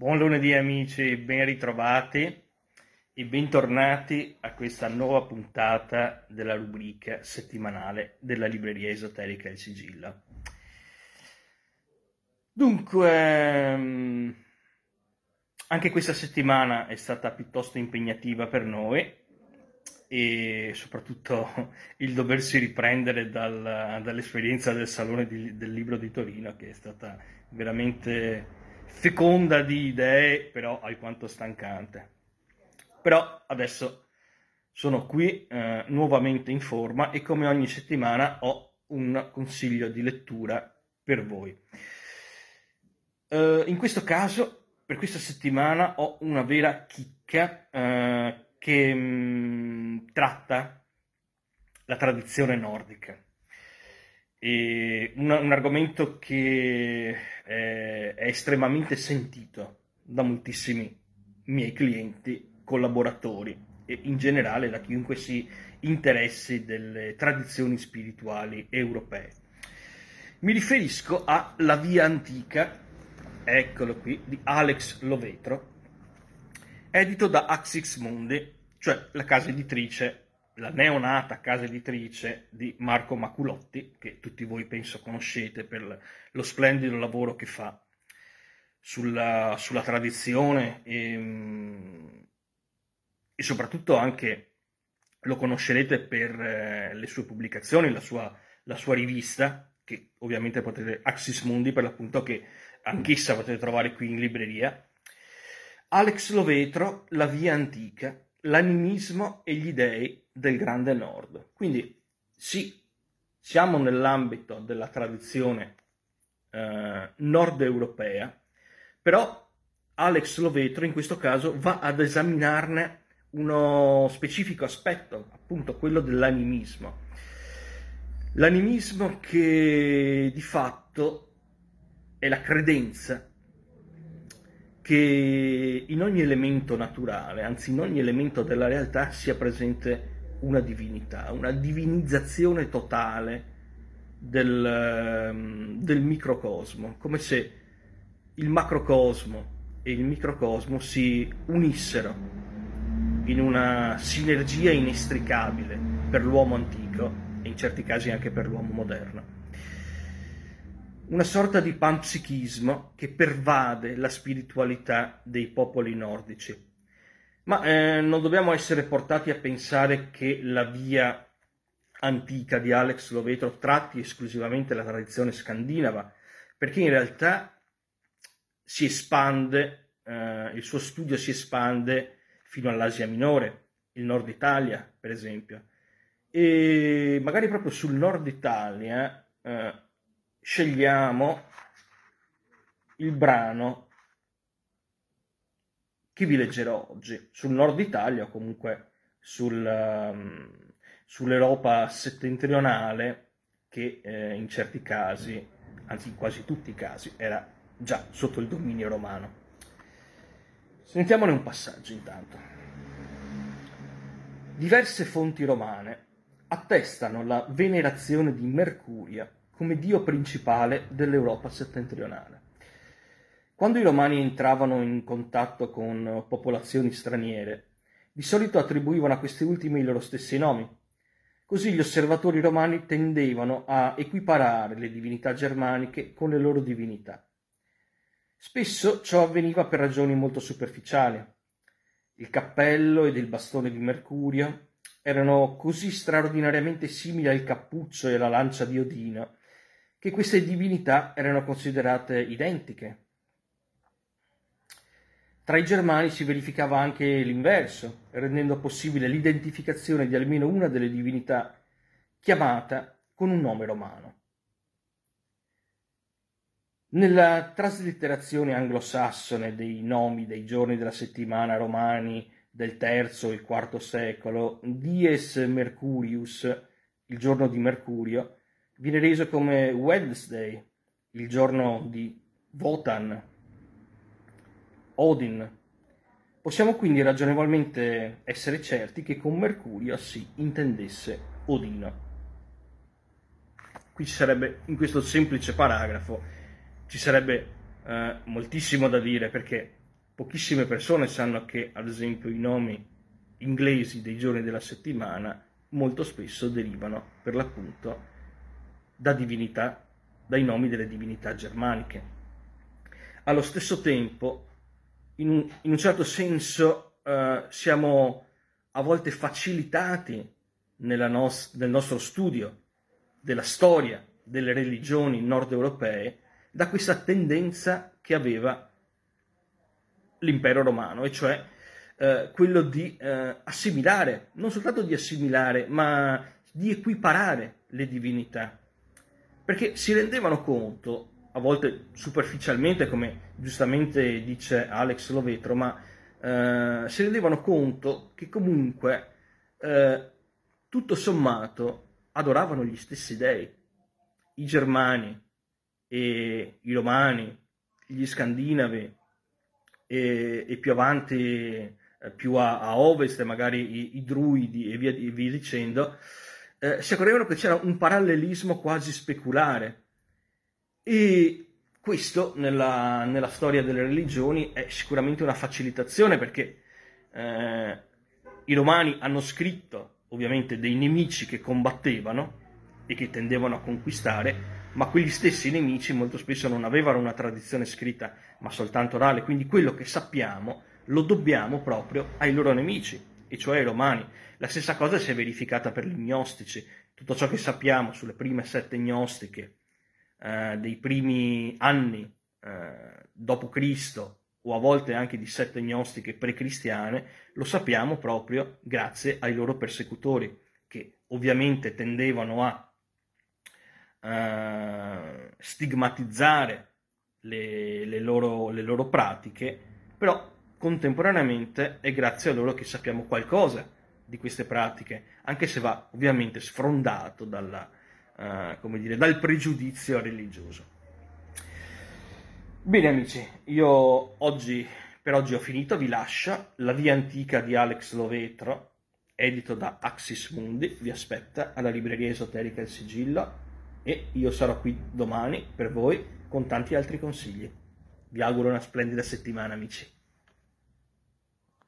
Buon lunedì amici, ben ritrovati e bentornati a questa nuova puntata della rubrica settimanale della libreria esoterica Il Sigillo. Dunque, ehm, anche questa settimana è stata piuttosto impegnativa per noi e soprattutto il doversi riprendere dal, dall'esperienza del Salone di, del Libro di Torino che è stata veramente feconda di idee, però alquanto stancante. Però adesso sono qui eh, nuovamente in forma e come ogni settimana ho un consiglio di lettura per voi. Uh, in questo caso, per questa settimana ho una vera chicca uh, che mh, mm, tratta la tradizione nordica. E un, un argomento che è, è estremamente sentito da moltissimi miei clienti, collaboratori e in generale da chiunque si interessi delle tradizioni spirituali europee. Mi riferisco a La Via Antica, eccolo qui, di Alex Lovetro, edito da Axix Mundi, cioè la casa editrice la neonata casa editrice di Marco Maculotti, che tutti voi penso conoscete per lo splendido lavoro che fa sulla, sulla tradizione e, mm, e, soprattutto anche lo conoscerete per eh, le sue pubblicazioni, la sua, la sua, rivista, che ovviamente potete, Axis Mundi per l'appunto, che anch'essa potete trovare qui in libreria. Alex Lovetro, La Via Antica, l'animismo e gli dei del Grande Nord. Quindi sì, siamo nell'ambito della tradizione eh, nord europea, però Alex Lovetro in questo caso va ad esaminarne uno specifico aspetto, appunto quello dell'animismo. L'animismo che di fatto è la credenza che in ogni elemento naturale, anzi in ogni elemento della realtà sia presente una divinità, una divinizzazione totale del, ehm, del microcosmo, come se il macrocosmo e il microcosmo si unissero in una sinergia inestricabile per l'uomo antico e in certi casi anche per l'uomo moderno. Una sorta di panpsichismo che pervade la spiritualità dei popoli nordici. Ma eh, non dobbiamo essere portati a pensare che la via antica di Alex Lovetro tratti esclusivamente la tradizione scandinava, perché in realtà si espande, eh, il suo studio si espande fino all'Asia minore, il nord Italia per esempio, e magari proprio sul nord Italia eh, scegliamo il brano che vi leggerò oggi sul nord Italia o comunque sul, um, sull'Europa settentrionale che eh, in certi casi, anzi in quasi tutti i casi, era già sotto il dominio romano. Sentiamone un passaggio intanto. Diverse fonti romane attestano la venerazione di Mercurio come dio principale dell'Europa settentrionale. Quando i romani entravano in contatto con popolazioni straniere, di solito attribuivano a queste ultime i loro stessi nomi. Così gli osservatori romani tendevano a equiparare le divinità germaniche con le loro divinità. Spesso ciò avveniva per ragioni molto superficiali. Il cappello ed il bastone di Mercurio erano così straordinariamente simili al cappuccio e alla lancia di Odino che queste divinità erano considerate identiche tra i germani si verificava anche l'inverso, rendendo possibile l'identificazione di almeno una delle divinità chiamata con un nome romano. Nella traslitterazione anglosassone dei nomi dei giorni della settimana romani del III e IV secolo, Dies Mercurius, il giorno di Mercurio, viene reso come Wednesday, il giorno di Wotan, Odin. Possiamo quindi ragionevolmente essere certi che con Mercurio si intendesse Odino. Qui ci sarebbe, in questo semplice paragrafo, ci sarebbe eh, moltissimo da dire perché pochissime persone sanno che, ad esempio, i nomi inglesi dei giorni della settimana molto spesso derivano, per l'appunto, da divinità, dai nomi delle divinità germaniche. Allo stesso tempo, in un, in un certo senso, eh, siamo a volte facilitati nos- nel nostro studio della storia delle religioni nord europee da questa tendenza che aveva l'impero romano, e cioè eh, quello di eh, assimilare, non soltanto di assimilare, ma di equiparare le divinità, perché si rendevano conto, a volte superficialmente, come giustamente dice Alex Lovetro, ma eh, si rendevano conto che comunque eh, tutto sommato adoravano gli stessi dei, i germani i romani, gli scandinavi e, e più avanti, eh, più a, a, ovest, magari i, i druidi e via, e via dicendo, eh, si accorgevano che c'era un parallelismo quasi speculare. E questo nella, nella, storia delle religioni è sicuramente una facilitazione perché eh, i romani hanno scritto ovviamente dei nemici che combattevano e che tendevano a conquistare, ma quegli stessi nemici molto spesso non avevano una tradizione scritta, ma soltanto orale, quindi quello che sappiamo lo dobbiamo proprio ai loro nemici, e cioè ai romani. La stessa cosa si è verificata per gli gnostici, tutto ciò che sappiamo sulle prime sette gnostiche eh, dei primi anni eh, dopo Cristo o a volte anche di sette gnostiche pre-cristiane, lo sappiamo proprio grazie ai loro persecutori, che ovviamente tendevano a uh, stigmatizzare le, le, loro, le loro pratiche, però contemporaneamente è grazie a loro che sappiamo qualcosa di queste pratiche, anche se va ovviamente sfrondato dalla, uh, dire, dal pregiudizio religioso. Bene amici, io oggi, per oggi ho finito, vi lascio la via antica di Alex Lovetro, edito da Axis Mundi, vi aspetta alla libreria esoterica Il Sigillo e io sarò qui domani per voi con tanti altri consigli. Vi auguro una splendida settimana amici.